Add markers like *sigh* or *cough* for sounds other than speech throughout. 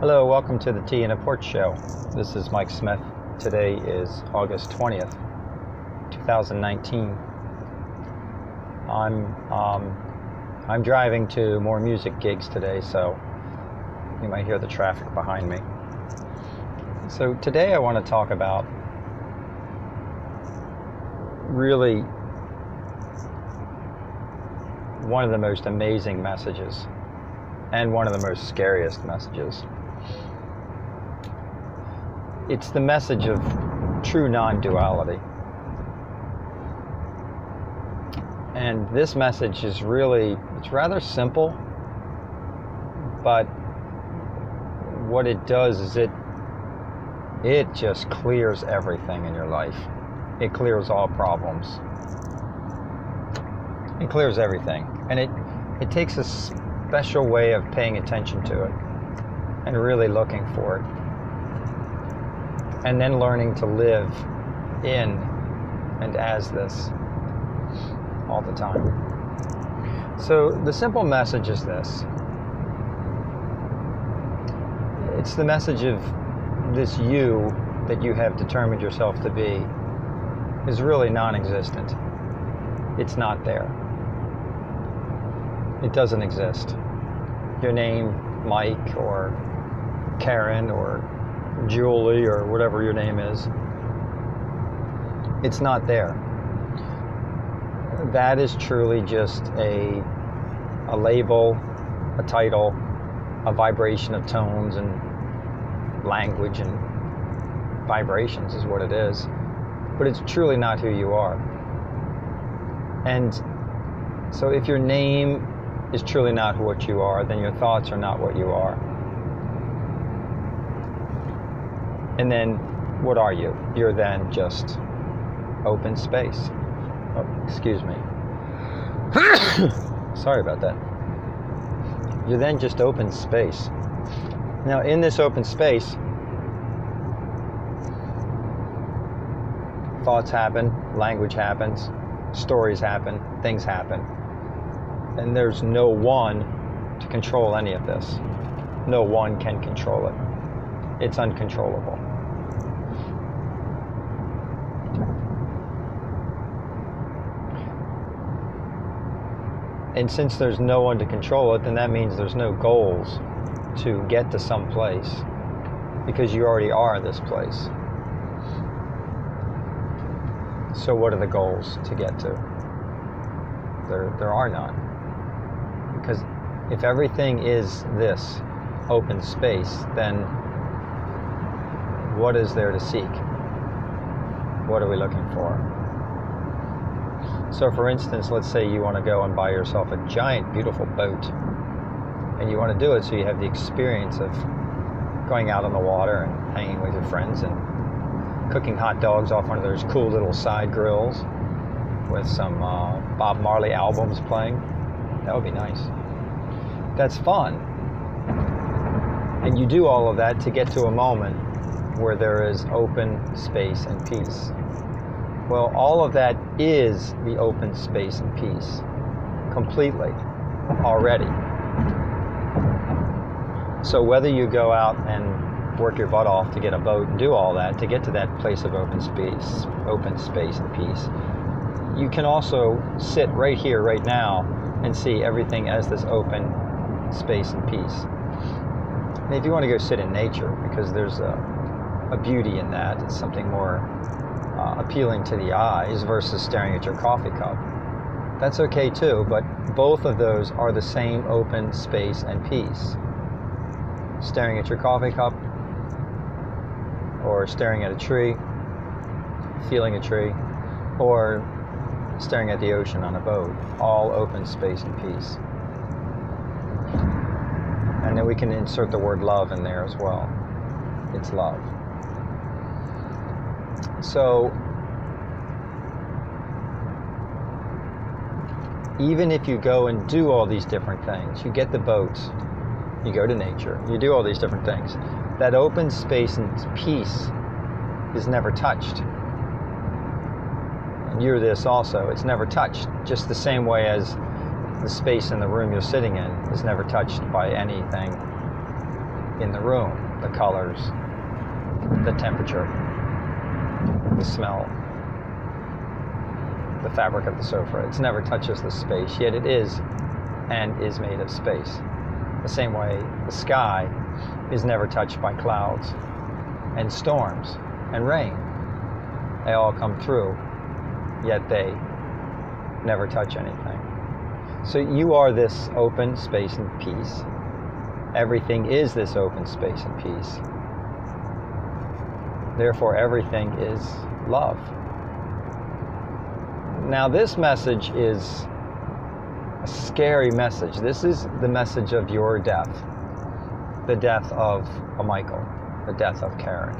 Hello, welcome to the Tea and a Porch Show. This is Mike Smith. Today is August 20th, 2019. I'm um, I'm driving to more music gigs today, so you might hear the traffic behind me. So today I want to talk about really one of the most amazing messages and one of the most scariest messages. It's the message of true non duality. And this message is really, it's rather simple, but what it does is it it just clears everything in your life. It clears all problems. It clears everything. And it it takes a special way of paying attention to it and really looking for it. And then learning to live in and as this all the time. So the simple message is this it's the message of this you that you have determined yourself to be is really non existent. It's not there. It doesn't exist. Your name, Mike, or Karen, or Julie, or whatever your name is, it's not there. That is truly just a, a label, a title, a vibration of tones and language and vibrations is what it is. But it's truly not who you are. And so if your name is truly not what you are, then your thoughts are not what you are. And then what are you? You're then just open space. Oh, excuse me. *coughs* Sorry about that. You're then just open space. Now, in this open space, thoughts happen, language happens, stories happen, things happen and there's no one to control any of this. No one can control it. It's uncontrollable. And since there's no one to control it, then that means there's no goals to get to some place because you already are this place. So, what are the goals to get to? There, there are none. Because if everything is this open space, then what is there to seek? What are we looking for? So, for instance, let's say you want to go and buy yourself a giant, beautiful boat. And you want to do it so you have the experience of going out on the water and hanging with your friends and cooking hot dogs off one of those cool little side grills with some uh, Bob Marley albums playing. That would be nice. That's fun. And you do all of that to get to a moment where there is open space and peace. Well, all of that is the open space and peace completely already. So whether you go out and work your butt off to get a boat and do all that to get to that place of open space, open space and peace, you can also sit right here, right now, and see everything as this open space and peace. And if you want to go sit in nature, because there's a, a beauty in that, it's something more uh, appealing to the eyes versus staring at your coffee cup. That's okay too, but both of those are the same open space and peace. Staring at your coffee cup, or staring at a tree, feeling a tree, or staring at the ocean on a boat, all open space and peace. And then we can insert the word love in there as well. It's love. So, even if you go and do all these different things, you get the boats, you go to nature, you do all these different things, that open space and peace is never touched And you're this also. It's never touched, just the same way as the space in the room you're sitting in is never touched by anything in the room the colors, the temperature, the smell, the fabric of the sofa. It's never touches the space, yet it is and is made of space. The same way the sky is never touched by clouds and storms and rain. They all come through, yet they never touch anything. So you are this open space and peace. Everything is this open space and peace. Therefore, everything is love. Now, this message is a scary message. This is the message of your death the death of a Michael, the death of Karen,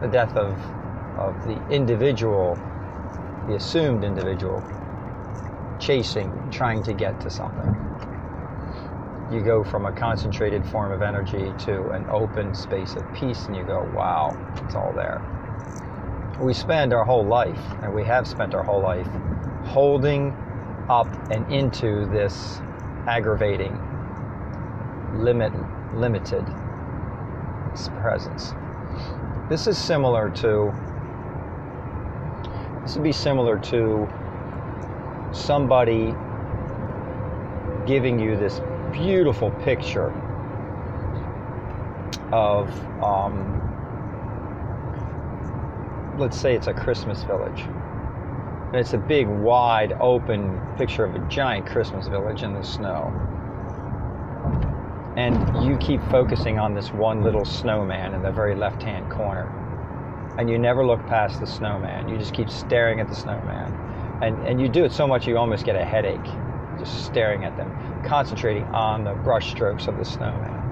the death of, of the individual, the assumed individual, chasing, trying to get to something. You go from a concentrated form of energy to an open space of peace, and you go, wow, it's all there. We spend our whole life, and we have spent our whole life, holding up and into this aggravating, limit, limited presence. This is similar to, this would be similar to somebody giving you this beautiful picture of, um, let's say it's a Christmas village. And it's a big, wide, open picture of a giant Christmas village in the snow. And you keep focusing on this one little snowman in the very left hand corner. And you never look past the snowman. You just keep staring at the snowman. And, and you do it so much you almost get a headache just staring at them concentrating on the brush strokes of the snowman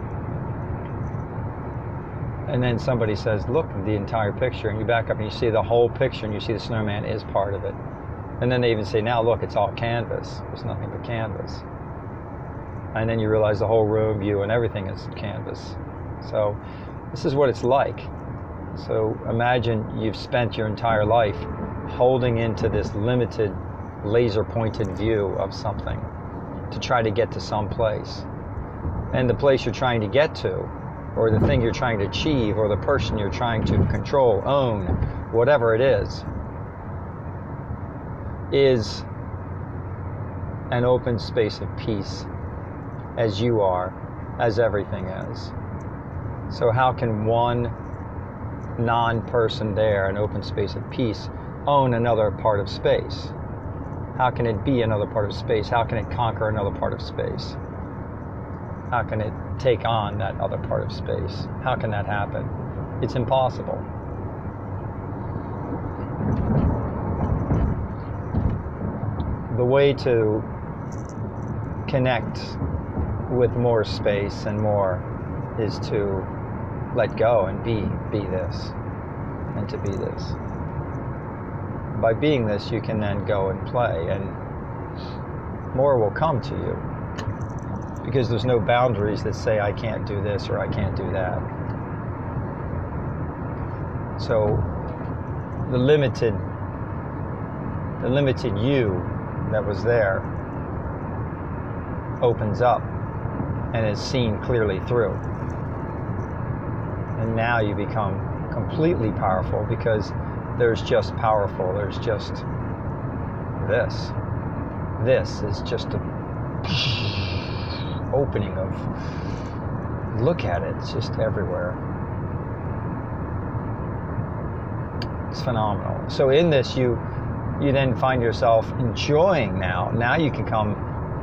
and then somebody says look at the entire picture and you back up and you see the whole picture and you see the snowman is part of it and then they even say now look it's all canvas there's nothing but canvas and then you realize the whole room view and everything is canvas. So this is what it's like. So imagine you've spent your entire life holding into this limited laser pointed view of something to try to get to some place. And the place you're trying to get to, or the thing you're trying to achieve, or the person you're trying to control, own, whatever it is, is an open space of peace as you are, as everything is. So, how can one non person there, an open space of peace, own another part of space? How can it be another part of space? How can it conquer another part of space? How can it take on that other part of space? How can that happen? It's impossible. The way to connect with more space and more is to let go and be be this and to be this by being this you can then go and play and more will come to you because there's no boundaries that say I can't do this or I can't do that so the limited the limited you that was there opens up and is seen clearly through. And now you become completely powerful because there's just powerful, there's just this. This is just a *laughs* opening of look at it, it's just everywhere. It's phenomenal. So in this you you then find yourself enjoying now. Now you can come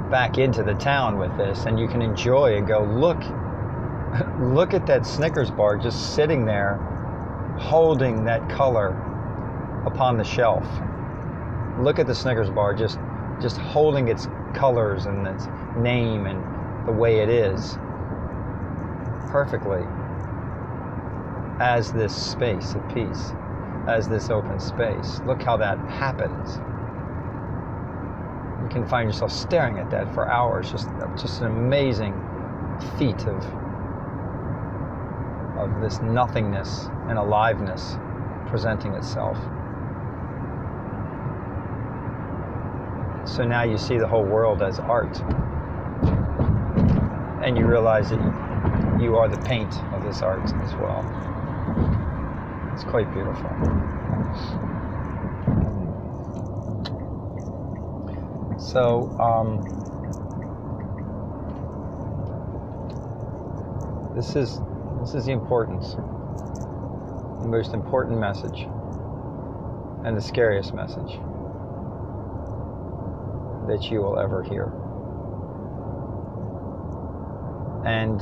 back into the town with this and you can enjoy and go look *laughs* look at that Snickers bar just sitting there holding that color upon the shelf. Look at the Snickers bar just just holding its colors and its name and the way it is perfectly as this space of peace, as this open space. Look how that happens you can find yourself staring at that for hours. Just, just an amazing feat of, of this nothingness and aliveness presenting itself. So now you see the whole world as art. And you realize that you are the paint of this art as well. It's quite beautiful. So, um, this is this is the importance, the most important message, and the scariest message that you will ever hear. And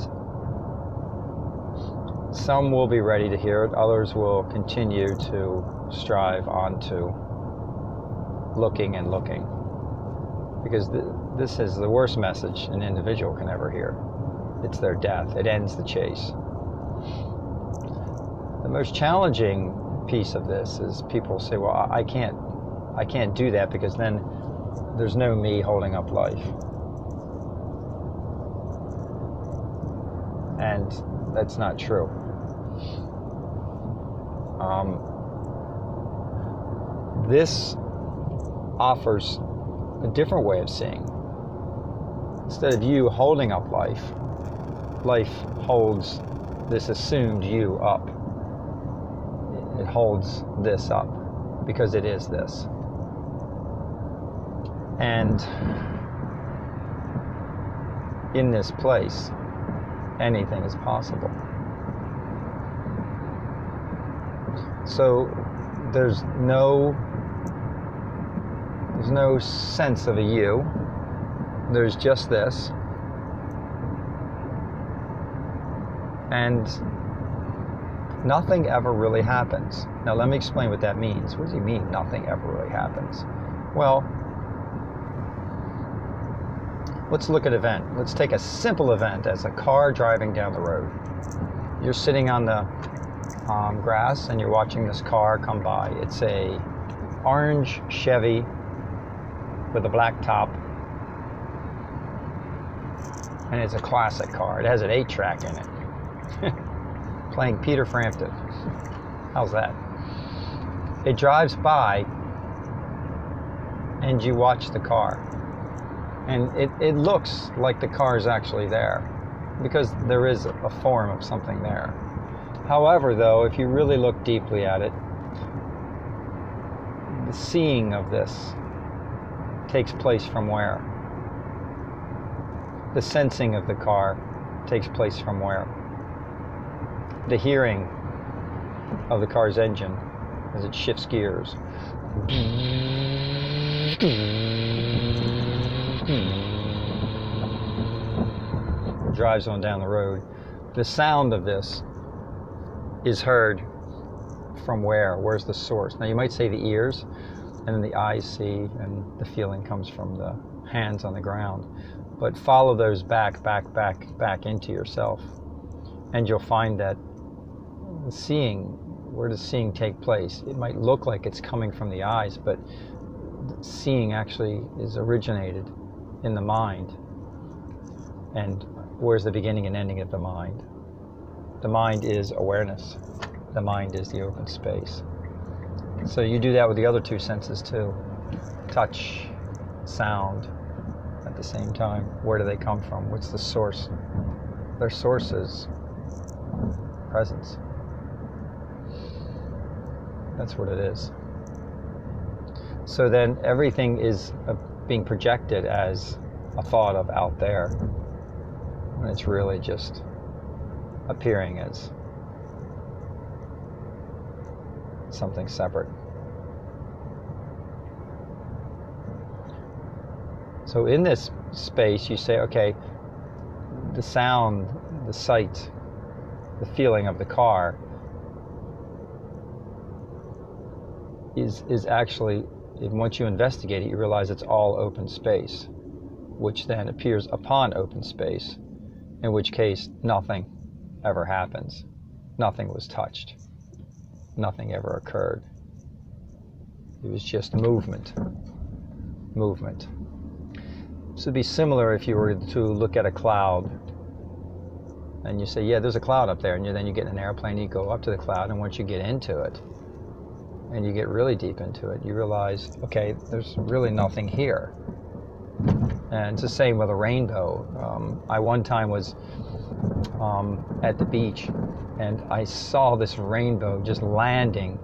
some will be ready to hear it, others will continue to strive onto looking and looking. Because th- this is the worst message an individual can ever hear. It's their death, it ends the chase. The most challenging piece of this is people say, well, I can't, I can't do that because then there's no me holding up life. And that's not true. Um, this offers a different way of seeing. Instead of you holding up life, life holds this assumed you up. It holds this up because it is this. And in this place, anything is possible. So there's no there's no sense of a you. There's just this. And nothing ever really happens. Now let me explain what that means. What does he mean nothing ever really happens? Well, let's look at event. Let's take a simple event as a car driving down the road. You're sitting on the um, grass and you're watching this car come by. It's a orange Chevy with a black top. And it's a classic car. It has an 8 track in it. *laughs* Playing Peter Frampton. How's that? It drives by and you watch the car. And it, it looks like the car is actually there because there is a form of something there. However, though, if you really look deeply at it, the seeing of this takes place from where? The sensing of the car takes place from where? The hearing of the car's engine as it shifts gears. Hmm. drives on down the road. The sound of this is heard from where? Where's the source? Now you might say the ears, and then the eyes see, and the feeling comes from the hands on the ground. But follow those back, back, back, back into yourself, and you'll find that seeing, where does seeing take place? It might look like it's coming from the eyes, but seeing actually is originated in the mind. And where's the beginning and ending of the mind? The mind is awareness. The mind is the open space. So you do that with the other two senses too touch, sound at the same time. Where do they come from? What's the source? Their source is presence. That's what it is. So then everything is uh, being projected as a thought of out there when it's really just appearing as something separate. So in this space, you say, okay, the sound, the sight, the feeling of the car is is actually once you investigate it, you realize it's all open space, which then appears upon open space, in which case nothing ever happens. Nothing was touched. Nothing ever occurred. It was just movement. Movement. This would be similar if you were to look at a cloud and you say, Yeah, there's a cloud up there. And then you get in an airplane, you go up to the cloud, and once you get into it, and you get really deep into it, you realize, okay, there's really nothing here. And it's the same with a rainbow. Um, I one time was um, at the beach, and I saw this rainbow just landing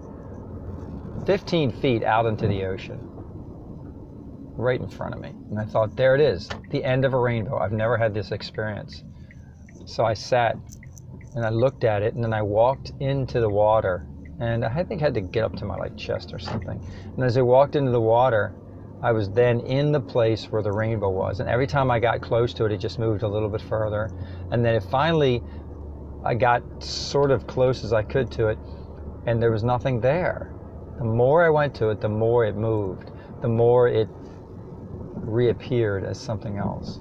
15 feet out into the ocean, right in front of me. And I thought, there it is, the end of a rainbow. I've never had this experience. So I sat and I looked at it, and then I walked into the water, and I think I had to get up to my like chest or something. And as I walked into the water, I was then in the place where the rainbow was. And every time I got close to it, it just moved a little bit further. And then it finally, I got sort of close as I could to it, and there was nothing there. The more I went to it, the more it moved, the more it reappeared as something else.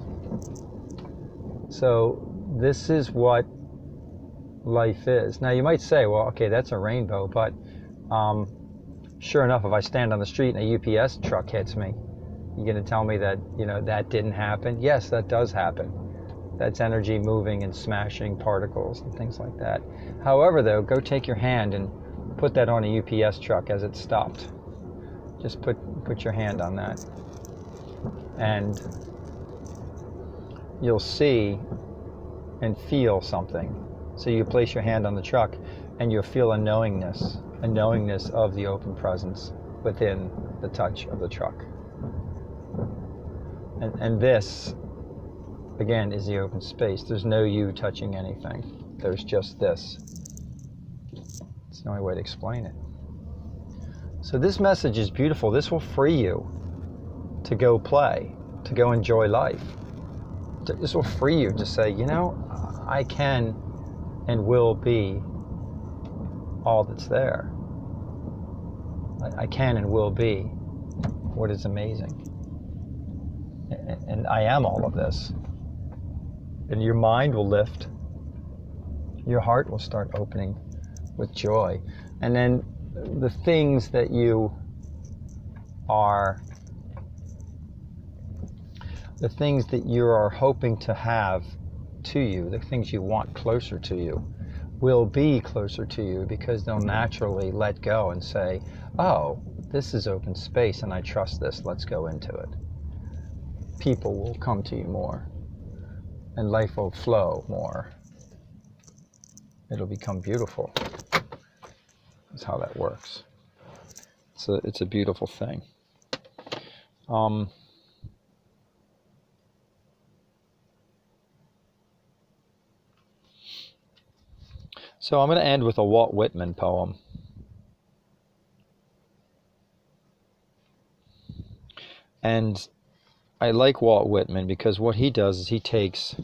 So, this is what life is. Now, you might say, well, okay, that's a rainbow, but um, sure enough, if I stand on the street and a UPS truck hits me, you're going to tell me that, you know, that didn't happen? Yes, that does happen. That's energy moving and smashing particles and things like that. However, though, go take your hand and put that on a UPS truck as it stopped. Just put, put your hand on that. And you'll see and feel something. So you place your hand on the truck and you'll feel a knowingness a knowingness of the open presence within the touch of the truck. And, and this, again, is the open space. There's no you touching anything, there's just this. It's the only way to explain it. So, this message is beautiful. This will free you to go play, to go enjoy life. This will free you to say, you know, I can and will be all that's there. I, can and will be what is amazing. And I am all of this. And your mind will lift, your heart will start opening with joy. And then the things that you are, the things that you are hoping to have to you, the things you want closer to you, will be closer to you because they'll naturally let go and say, oh, this is open space and I trust this, let's go into it. People will come to you more and life will flow more. It'll become beautiful. That's how that works. It's a, it's a beautiful thing. Um, So I'm going to end with a Walt Whitman poem. And I like Walt Whitman because what he does is he takes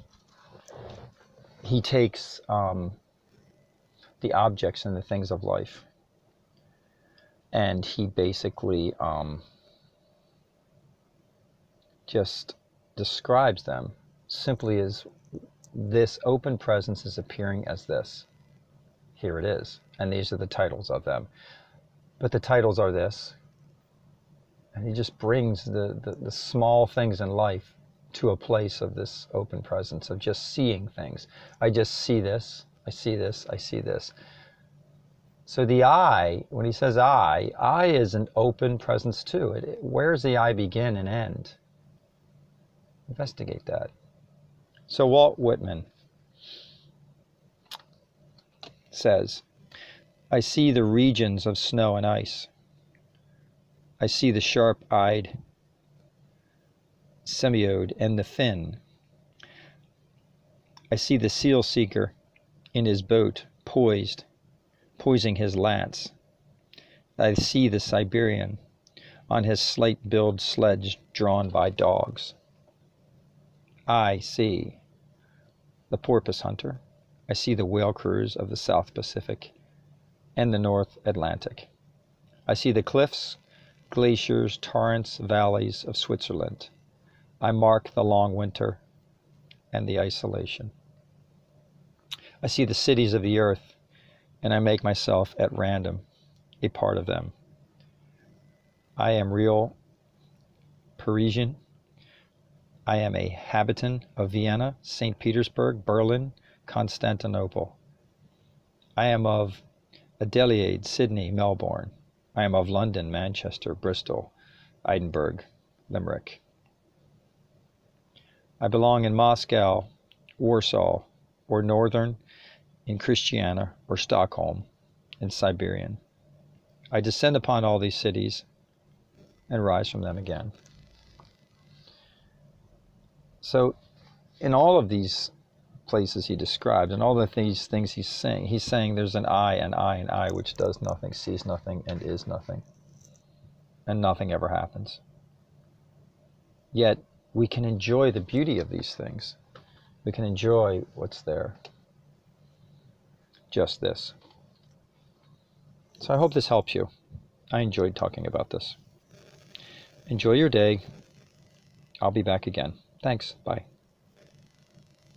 he takes um, the objects and the things of life, and he basically um, just describes them simply as this open presence is appearing as this here it is. And these are the titles of them. But the titles are this. And he just brings the, the, the small things in life to a place of this open presence, of just seeing things. I just see this, I see this, I see this. So the I, when he says I, I is an open presence too. It, where does the I begin and end? Investigate that. So Walt Whitman, says, I see the regions of snow and ice. I see the sharp eyed Samoiede and the Finn. I see the seal seeker in his boat, poised, poising his lance. I see the Siberian on his slate billed sledge drawn by dogs. I see the porpoise hunter I see the whale crews of the South Pacific and the North Atlantic. I see the cliffs, glaciers, torrents, valleys of Switzerland. I mark the long winter and the isolation. I see the cities of the earth, and I make myself at random a part of them. I am real Parisian. I am a habitant of Vienna, St. Petersburg, Berlin, Constantinople. I am of Adelaide, Sydney, Melbourne. I am of London, Manchester, Bristol, Edinburgh, Limerick. I belong in Moscow, Warsaw, or northern in Christiania, or Stockholm in Siberian. I descend upon all these cities and rise from them again. So, in all of these places he describes and all of these things he's saying, he's saying there's an I and I and I which does nothing, sees nothing, and is nothing. And nothing ever happens. Yet, we can enjoy the beauty of these things. We can enjoy what's there. Just this. So I hope this helps you. I enjoyed talking about this. Enjoy your day. I'll be back again. Thanks. Bye.